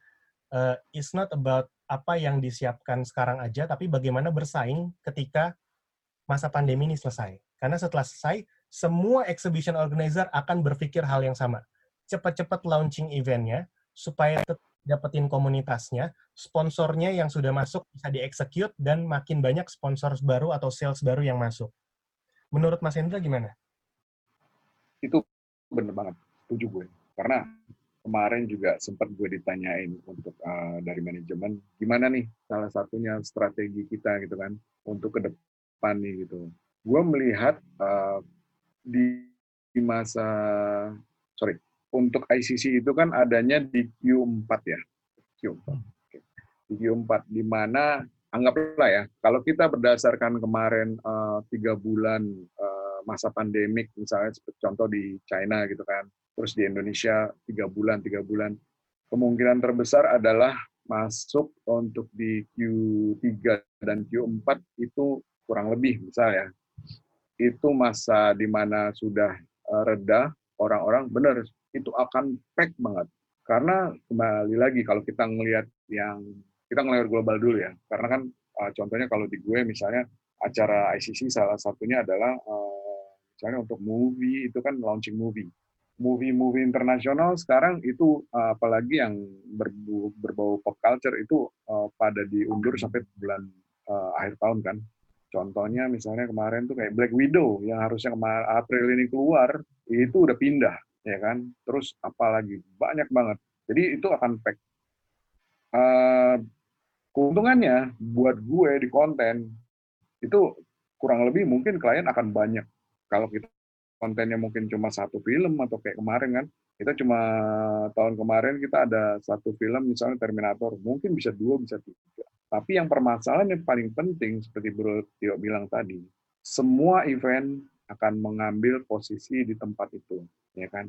uh, is not about apa yang disiapkan sekarang aja, tapi bagaimana bersaing ketika masa pandemi ini selesai. Karena setelah selesai, semua exhibition organizer akan berpikir hal yang sama. Cepat-cepat launching eventnya, supaya dapetin komunitasnya, sponsornya yang sudah masuk bisa dieksekut, dan makin banyak sponsor baru atau sales baru yang masuk. Menurut Mas Hendra gimana? Itu bener banget, setuju gue. Karena kemarin juga sempat gue ditanyain untuk uh, dari manajemen, gimana nih salah satunya strategi kita gitu kan, untuk ke depan nih gitu. Gue melihat uh, di, di masa, sorry, untuk ICC itu kan adanya di Q4 ya. Q4. Di Q4 di mana anggaplah ya, kalau kita berdasarkan kemarin uh, tiga bulan uh, masa pandemik, misalnya seperti contoh di China gitu kan, terus di Indonesia tiga bulan, tiga bulan, kemungkinan terbesar adalah masuk untuk di Q3 dan Q4 itu kurang lebih misalnya itu masa di mana sudah uh, reda orang-orang benar itu akan pack banget. Karena kembali lagi kalau kita ngelihat yang kita ngelihat global dulu ya. Karena kan uh, contohnya kalau di gue misalnya acara ICC salah satunya adalah uh, misalnya untuk movie itu kan launching movie. Movie-movie internasional sekarang itu apalagi yang berbau, pop culture itu pada diundur sampai bulan akhir tahun kan. Contohnya misalnya kemarin tuh kayak Black Widow yang harusnya kemarin April ini keluar itu udah pindah ya kan? Terus apalagi? Banyak banget. Jadi itu akan pack. Uh, keuntungannya buat gue di konten itu kurang lebih mungkin klien akan banyak. Kalau kita kontennya mungkin cuma satu film atau kayak kemarin kan kita cuma tahun kemarin kita ada satu film misalnya Terminator mungkin bisa dua bisa tiga tapi yang permasalahan yang paling penting seperti Bro Tio bilang tadi semua event akan mengambil posisi di tempat itu ya kan?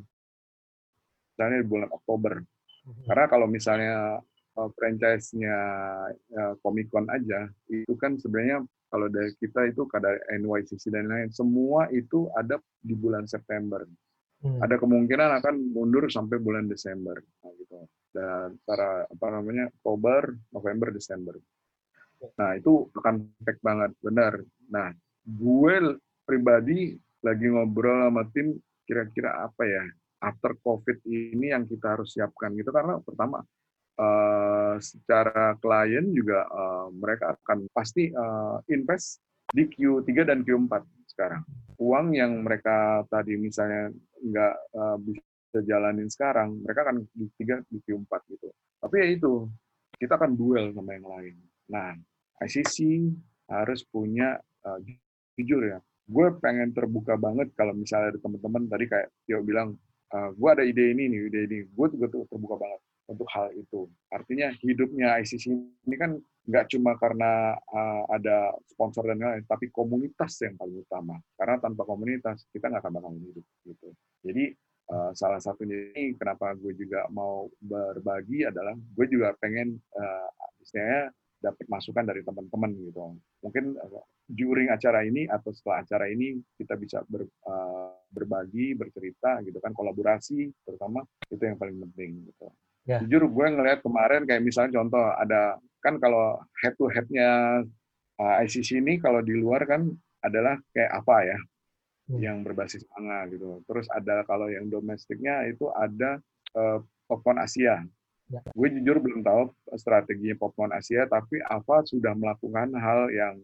Misalnya di bulan Oktober. Mhm. karena kalau misalnya uh, franchise-nya uh, Comic Con aja itu kan sebenarnya kalau dari kita itu kada NYCC dan lain semua itu ada di bulan September. Hmm. ada kemungkinan akan mundur sampai bulan Desember nah, gitu. Dan cara apa namanya Oktober November Desember nah itu akan pack banget benar nah gue pribadi lagi ngobrol sama tim kira-kira apa ya after COVID ini yang kita harus siapkan gitu karena pertama uh, secara klien juga uh, mereka akan pasti uh, invest di Q3 dan Q4 sekarang. Uang yang mereka tadi misalnya nggak uh, bisa jalanin sekarang, mereka akan di Q3 di Q4 gitu. Tapi ya itu, kita akan duel sama yang lain. Nah, ICC harus punya uh, jujur ya, gue pengen terbuka banget kalau misalnya ada teman-teman tadi kayak Tio bilang uh, eh, gue ada ide ini nih ide ini. Gue juga tuh terbuka banget untuk hal itu. Artinya hidupnya ICC ini kan nggak cuma karena uh, ada sponsor dan lain tapi komunitas yang paling utama. Karena tanpa komunitas kita nggak akan bakal hidup gitu. Jadi uh, salah satunya ini kenapa gue juga mau berbagi adalah gue juga pengen uh, istilahnya dapat masukan dari teman-teman gitu. Mungkin uh, during acara ini atau setelah acara ini kita bisa ber, uh, berbagi, bercerita gitu kan, kolaborasi terutama itu yang paling penting gitu. Yeah. Jujur gue ngelihat kemarin kayak misalnya contoh ada kan kalau head to headnya uh, ICC ini kalau di luar kan adalah kayak apa ya hmm. yang berbasis manga gitu. Terus ada kalau yang domestiknya itu ada uh, Popcorn Asia Ya. Gue jujur belum tahu strateginya Popcorn Asia, tapi Ava sudah melakukan hal yang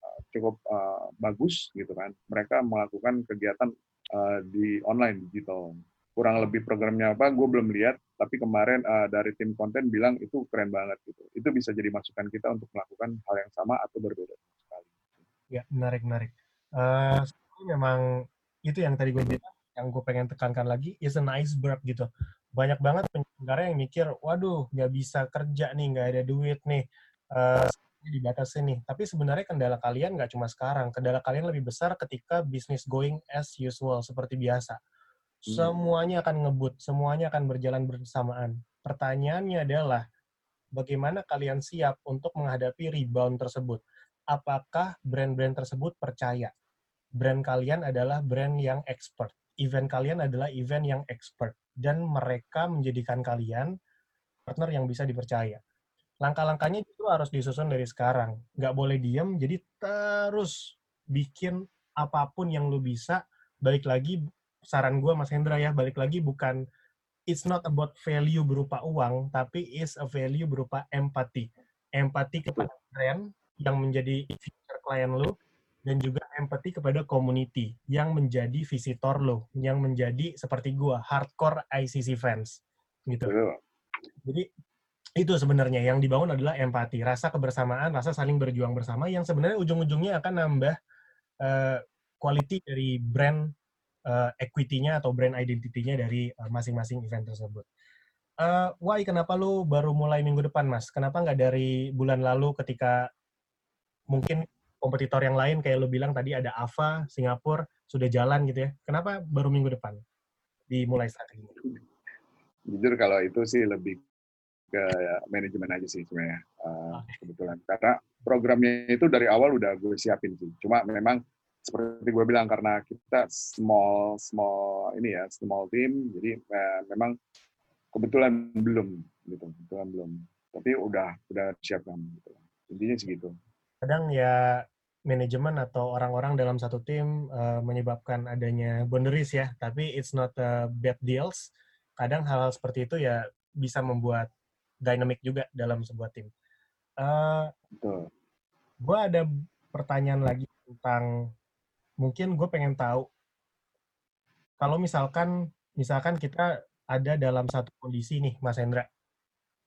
uh, cukup uh, bagus gitu kan. Mereka melakukan kegiatan uh, di online digital. Kurang lebih programnya apa, gue belum lihat. Tapi kemarin uh, dari tim konten bilang itu keren banget gitu. Itu bisa jadi masukan kita untuk melakukan hal yang sama atau berbeda sekali. Ya, menarik menarik. Uh, memang itu yang tadi gue bilang, yang gue pengen tekankan lagi is an iceberg gitu banyak banget penyelenggara yang mikir, waduh, nggak bisa kerja nih, nggak ada duit nih, uh, dibatasi nih. Tapi sebenarnya kendala kalian nggak cuma sekarang, kendala kalian lebih besar ketika bisnis going as usual, seperti biasa. Hmm. Semuanya akan ngebut, semuanya akan berjalan bersamaan. Pertanyaannya adalah, bagaimana kalian siap untuk menghadapi rebound tersebut? Apakah brand-brand tersebut percaya? Brand kalian adalah brand yang expert. Event kalian adalah event yang expert. Dan mereka menjadikan kalian partner yang bisa dipercaya. Langkah-langkahnya itu harus disusun dari sekarang. Nggak boleh diem, jadi terus bikin apa pun yang lu bisa. Balik lagi, saran gue Mas Hendra ya, balik lagi bukan it's not about value berupa uang, tapi is a value berupa empati. Empati kepada brand yang menjadi future klien lo, dan juga empati kepada community yang menjadi visitor lo, yang menjadi seperti gua, hardcore ICC fans. Gitu. Jadi itu sebenarnya yang dibangun adalah empati, rasa kebersamaan, rasa saling berjuang bersama yang sebenarnya ujung-ujungnya akan nambah uh, quality dari brand uh, equity-nya atau brand identity-nya dari uh, masing-masing event tersebut. Uh, why kenapa lu baru mulai minggu depan, Mas? Kenapa nggak dari bulan lalu ketika mungkin kompetitor yang lain kayak lu bilang tadi ada Ava, Singapura sudah jalan gitu ya. Kenapa baru minggu depan dimulai strategi? Jujur kalau itu sih lebih ke manajemen aja sih sebenarnya uh, kebetulan. Karena programnya itu dari awal udah gue siapin sih. Cuma memang seperti gue bilang karena kita small small ini ya small team jadi eh, memang kebetulan belum gitu kebetulan belum. Tapi udah udah siapkan gitu. Intinya segitu kadang ya manajemen atau orang-orang dalam satu tim uh, menyebabkan adanya boundaries ya. Tapi it's not a bad deals. Kadang hal, hal seperti itu ya bisa membuat dynamic juga dalam sebuah tim. Uh, gue ada pertanyaan lagi tentang mungkin gue pengen tahu kalau misalkan misalkan kita ada dalam satu kondisi nih Mas Hendra.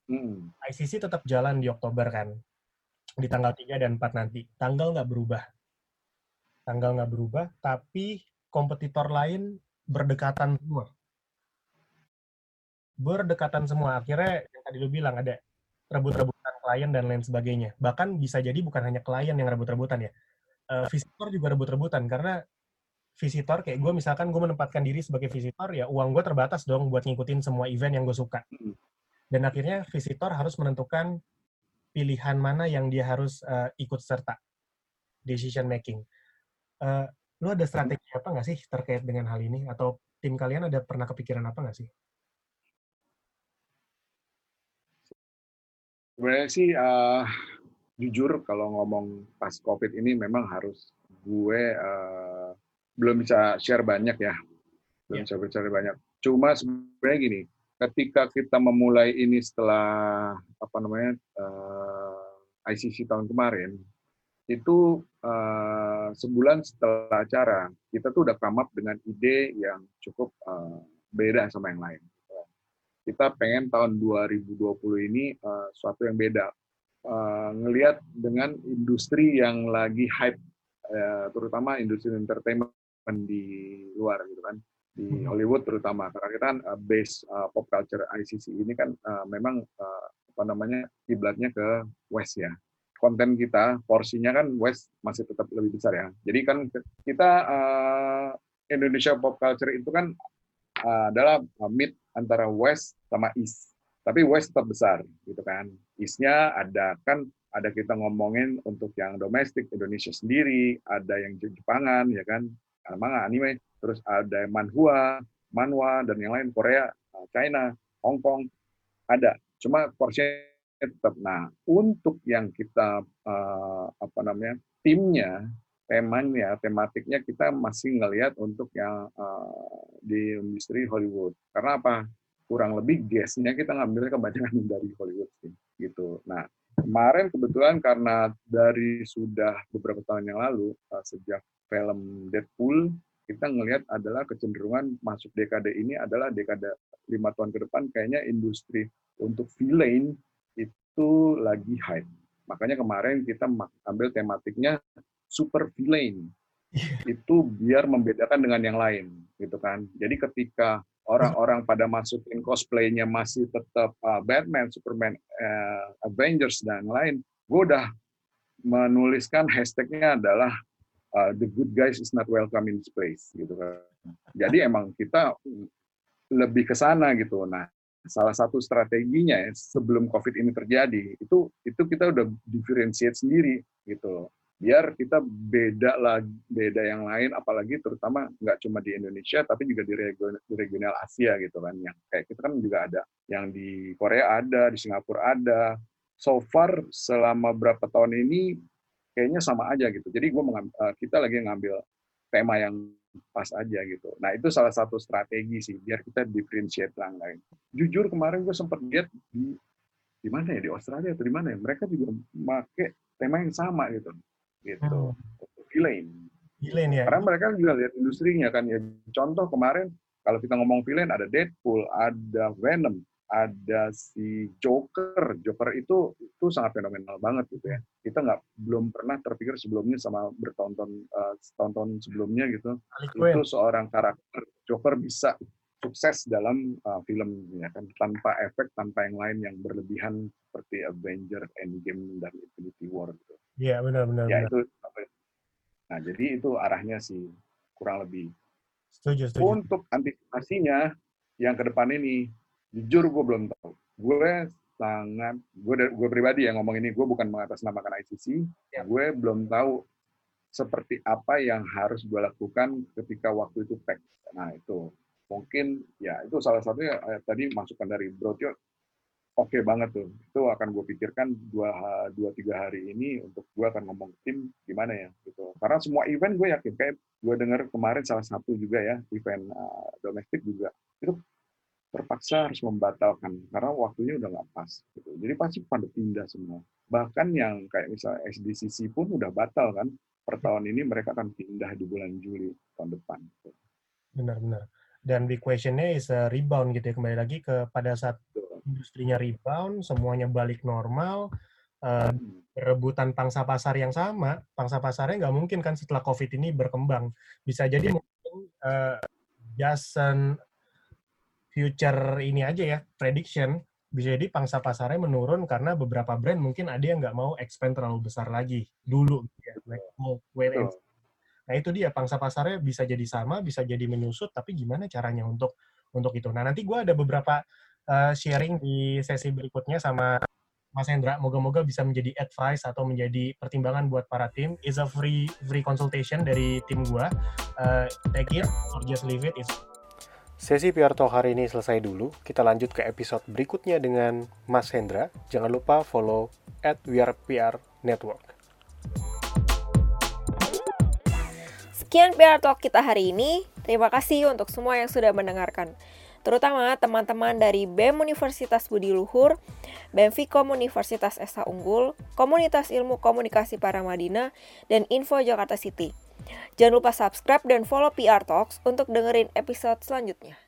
Hmm. ICC tetap jalan di Oktober kan di tanggal 3 dan 4 nanti. Tanggal nggak berubah. Tanggal nggak berubah tapi kompetitor lain berdekatan semua. Berdekatan semua. Akhirnya yang tadi lu bilang ada rebut-rebutan klien dan lain sebagainya. Bahkan bisa jadi bukan hanya klien yang rebut-rebutan ya. Uh, visitor juga rebut-rebutan karena visitor kayak gue misalkan gue menempatkan diri sebagai visitor ya uang gue terbatas dong buat ngikutin semua event yang gue suka. Dan akhirnya visitor harus menentukan pilihan mana yang dia harus uh, ikut serta decision making. Uh, lu ada strategi apa nggak sih terkait dengan hal ini? Atau tim kalian ada pernah kepikiran apa nggak sih? Sebenarnya sih uh, jujur kalau ngomong pas COVID ini memang harus gue uh, belum bisa share banyak ya, belum yeah. bisa bicara banyak. Cuma sebenarnya gini, ketika kita memulai ini setelah apa namanya uh, eh, ICC tahun kemarin, itu uh, sebulan setelah acara kita tuh udah come dengan ide yang cukup uh, beda sama yang lain. Kita pengen tahun 2020 ini uh, suatu yang beda uh, ngelihat dengan industri yang lagi hype, uh, terutama industri entertainment di luar gitu kan, di hmm. Hollywood terutama karena kita kan uh, base uh, pop culture ICC ini kan uh, memang uh, apa namanya kiblatnya ke West ya. Konten kita porsinya kan West masih tetap lebih besar ya. Jadi kan kita uh, Indonesia pop culture itu kan uh, adalah mid antara West sama East tapi West tetap besar gitu kan isnya ada kan ada kita ngomongin untuk yang domestik Indonesia sendiri ada yang Jepangan ya kan manga anime terus ada manhua manhwa dan yang lain Korea eh, China Hong Kong ada. Cuma porsinya tetap. Nah untuk yang kita uh, apa namanya timnya temanya tematiknya kita masih ngelihat untuk yang uh, di industri Hollywood. Karena apa? Kurang lebih guestnya kita ngambil kebanyakan *laughs* dari Hollywood sih gitu. Nah kemarin kebetulan karena dari sudah beberapa tahun yang lalu uh, sejak film Deadpool kita ngelihat adalah kecenderungan masuk dekade ini adalah dekade lima tahun ke depan kayaknya industri untuk villain itu lagi hype. Makanya kemarin kita ambil tematiknya super villain. Iya. Itu biar membedakan dengan yang lain gitu kan. Jadi ketika orang-orang pada masukin cosplaynya masih tetap uh, Batman, Superman, uh, Avengers dan lain, gue udah menuliskan hashtagnya adalah uh, the good guys is not welcome in space gitu kan. Jadi emang kita lebih ke sana gitu. Nah, salah satu strateginya ya sebelum COVID ini terjadi itu itu kita udah differentiate sendiri gitu biar kita beda lagi beda yang lain apalagi terutama nggak cuma di Indonesia tapi juga di regional, di regional Asia gitu kan yang kayak kita kan juga ada yang di Korea ada di Singapura ada so far selama berapa tahun ini kayaknya sama aja gitu jadi gue uh, kita lagi ngambil tema yang pas aja gitu nah itu salah satu strategi sih biar kita differentiate yang lain jujur kemarin gue sempat lihat di di mana ya di Australia atau di mana ya mereka juga pakai tema yang sama gitu gitu. Hmm. Villain. Villain ya. Karena mereka juga lihat industrinya kan ya. Contoh kemarin kalau kita ngomong villain ada Deadpool, ada Venom, ada si Joker. Joker itu itu sangat fenomenal banget gitu ya. Kita nggak belum pernah terpikir sebelumnya sama bertonton uh, tonton sebelumnya gitu. Itu seorang karakter Joker bisa sukses dalam uh, film ya kan tanpa efek tanpa yang lain yang berlebihan seperti Avenger Endgame dan Infinity War gitu. Iya benar-benar. Ya itu. Nah jadi itu arahnya sih kurang lebih. Setuju, setuju. Untuk antisipasinya yang ke depan ini, jujur gue belum tahu. Gue sangat, gue gue pribadi yang ngomong ini, gue bukan mengatasnamakan ICC. Ya. Gue belum tahu seperti apa yang harus gue lakukan ketika waktu itu pack. Nah itu mungkin ya itu salah satunya eh, tadi masukan dari Bro Tio oke okay banget tuh. Itu akan gue pikirkan dua, dua tiga hari ini untuk gue akan ngomong tim gimana ya gitu. Karena semua event gue yakin kayak gue dengar kemarin salah satu juga ya event uh, domestik juga terpaksa harus membatalkan karena waktunya udah nggak pas. Gitu. Jadi pasti pada pindah semua. Bahkan yang kayak misalnya SDCC pun udah batal kan. Per tahun ini mereka akan pindah di bulan Juli tahun depan. Benar-benar. Dan big questionnya is a rebound gitu ya kembali lagi ke pada saat industrinya rebound, semuanya balik normal, uh, rebutan pangsa pasar yang sama, pangsa pasarnya nggak mungkin kan setelah COVID ini berkembang. Bisa jadi mungkin uh, just future ini aja ya, prediction, bisa jadi pangsa pasarnya menurun karena beberapa brand mungkin ada yang nggak mau expand terlalu besar lagi dulu. Ya. Like, oh, wait and Nah itu dia pangsa pasarnya bisa jadi sama, bisa jadi menyusut, tapi gimana caranya untuk untuk itu. Nah nanti gue ada beberapa uh, sharing di sesi berikutnya sama Mas Hendra. Moga-moga bisa menjadi advice atau menjadi pertimbangan buat para tim. Is a free free consultation dari tim gua. Uh, take it or just leave it. It's... Sesi PR Talk hari ini selesai dulu. Kita lanjut ke episode berikutnya dengan Mas Hendra. Jangan lupa follow at WeArePR Network. Sekian PR Talk kita hari ini. Terima kasih untuk semua yang sudah mendengarkan terutama teman-teman dari BEM Universitas Budi Luhur, BEM Fikom Universitas Esa Unggul, Komunitas Ilmu Komunikasi Paramadina, dan Info Jakarta City. Jangan lupa subscribe dan follow PR Talks untuk dengerin episode selanjutnya.